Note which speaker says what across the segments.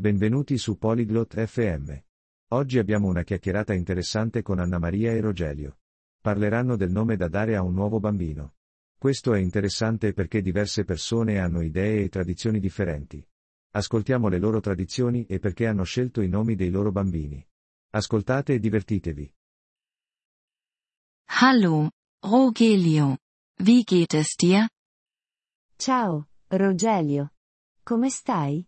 Speaker 1: Benvenuti su Polyglot FM. Oggi abbiamo una chiacchierata interessante con Anna Maria e Rogelio. Parleranno del nome da dare a un nuovo bambino. Questo è interessante perché diverse persone hanno idee e tradizioni differenti. Ascoltiamo le loro tradizioni e perché hanno scelto i nomi dei loro bambini. Ascoltate e divertitevi.
Speaker 2: Hallo, Rogelio. Wie geht es dir?
Speaker 3: Ciao, Rogelio. Come stai?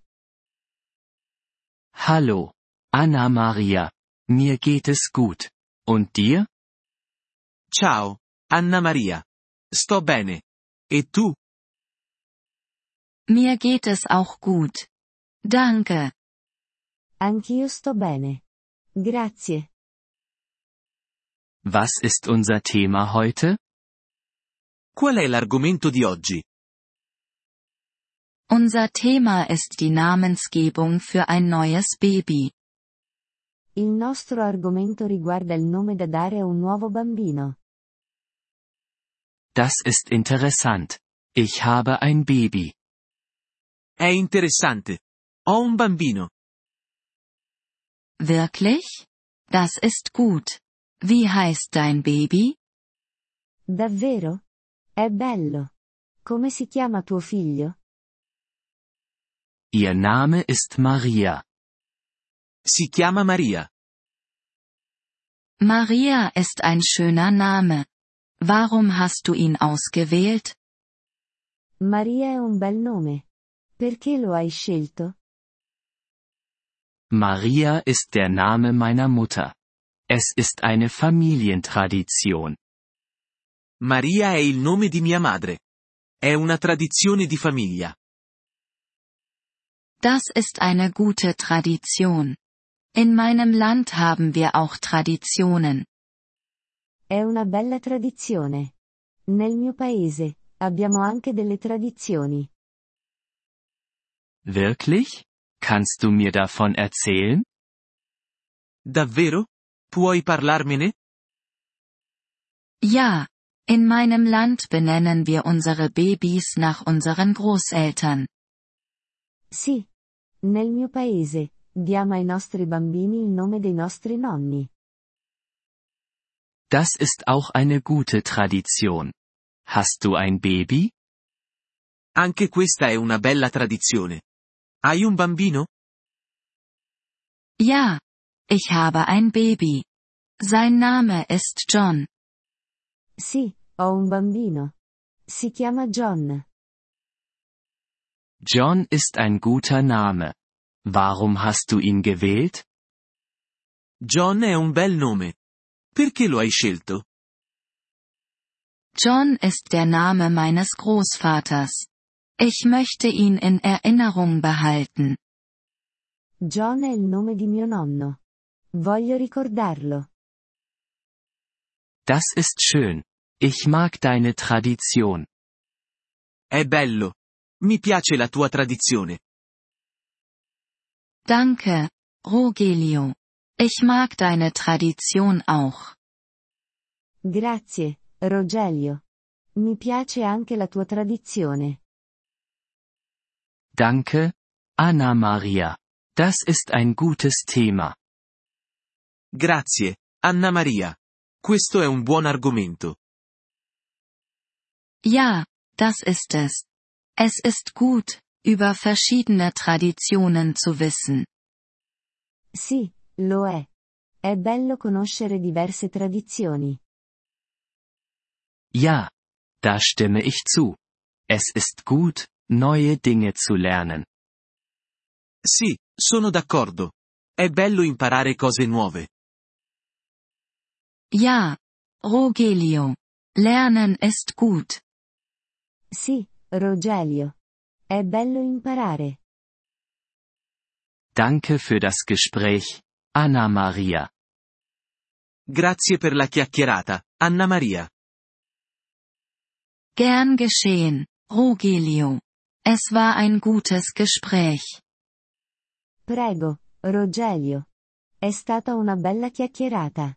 Speaker 4: Hallo, Anna Maria. Mir geht es gut. Und dir?
Speaker 5: Ciao, Anna Maria. Sto bene. E tu?
Speaker 2: Mir geht es auch gut. Danke.
Speaker 3: Anch'io sto bene. Grazie.
Speaker 4: Was ist unser Thema heute?
Speaker 5: Qual è l'argomento di oggi?
Speaker 2: Unser Thema ist die Namensgebung für ein neues Baby.
Speaker 3: Il nostro argomento riguarda il nome da dare a un nuovo bambino.
Speaker 4: Das ist interessant. Ich habe ein Baby.
Speaker 5: È interessante. Ho un bambino.
Speaker 2: Wirklich? Das ist gut. Wie heißt dein Baby?
Speaker 3: Davvero? È bello. Come si chiama tuo figlio?
Speaker 4: Ihr Name ist Maria.
Speaker 5: Si chiama Maria.
Speaker 2: Maria ist ein schöner Name. Warum hast du ihn ausgewählt?
Speaker 3: Maria è un bel nome. Perché lo hai scelto?
Speaker 4: Maria ist der Name meiner Mutter. Es ist eine Familientradition.
Speaker 5: Maria è il nome di mia madre. È una tradizione di famiglia.
Speaker 2: Das ist eine gute Tradition. In meinem Land haben wir auch Traditionen.
Speaker 3: È una bella tradizione. Nel mio paese, abbiamo anche delle tradizioni.
Speaker 4: Wirklich? Kannst du mir davon erzählen?
Speaker 5: Davvero? Puoi parlarmene?
Speaker 2: Ja, in meinem Land benennen wir unsere Babys nach unseren Großeltern.
Speaker 3: Sì. Nel mio paese, diamo ai nostri bambini il nome dei nostri nonni.
Speaker 4: Das ist auch eine gute Tradition. Hast du ein Baby?
Speaker 5: Anche questa è una bella tradizione. Hai un bambino?
Speaker 2: Ja, ich habe ein Baby. Sein Name ist John.
Speaker 3: Sì, ho un bambino. Si chiama John.
Speaker 4: John ist ein guter Name. Warum hast du ihn gewählt?
Speaker 5: John è un bel nome. Perché lo hai scelto?
Speaker 2: John ist der Name meines Großvaters. Ich möchte ihn in Erinnerung behalten.
Speaker 3: John è il nome di mio nonno. Voglio ricordarlo.
Speaker 4: Das ist schön. Ich mag deine Tradition.
Speaker 5: È bello. Mi piace la tua tradizione.
Speaker 2: Danke, Rogelio. Ich mag deine Tradition auch.
Speaker 3: Grazie, Rogelio. Mi piace anche la tua tradizione.
Speaker 4: Danke, Anna Maria. Das ist ein gutes Thema.
Speaker 5: Grazie, Anna Maria. Questo è un buon argomento.
Speaker 2: Ja, das ist es. Es ist gut, über verschiedene Traditionen zu wissen.
Speaker 3: Sì, lo è. È bello conoscere diverse tradizioni.
Speaker 4: Ja, da stimme ich zu. Es ist gut, neue Dinge zu lernen.
Speaker 5: Sì, sono d'accordo. È bello imparare cose nuove.
Speaker 2: Ja, Rogelio. Lernen ist gut.
Speaker 3: Sì, Rogelio. È bello imparare.
Speaker 4: Danke für das Gespräch, Anna Maria.
Speaker 5: Grazie per la chiacchierata, Anna Maria.
Speaker 2: Gern geschehen, Rogelio. Es war ein gutes Gespräch.
Speaker 3: Prego, Rogelio. È stata una bella chiacchierata.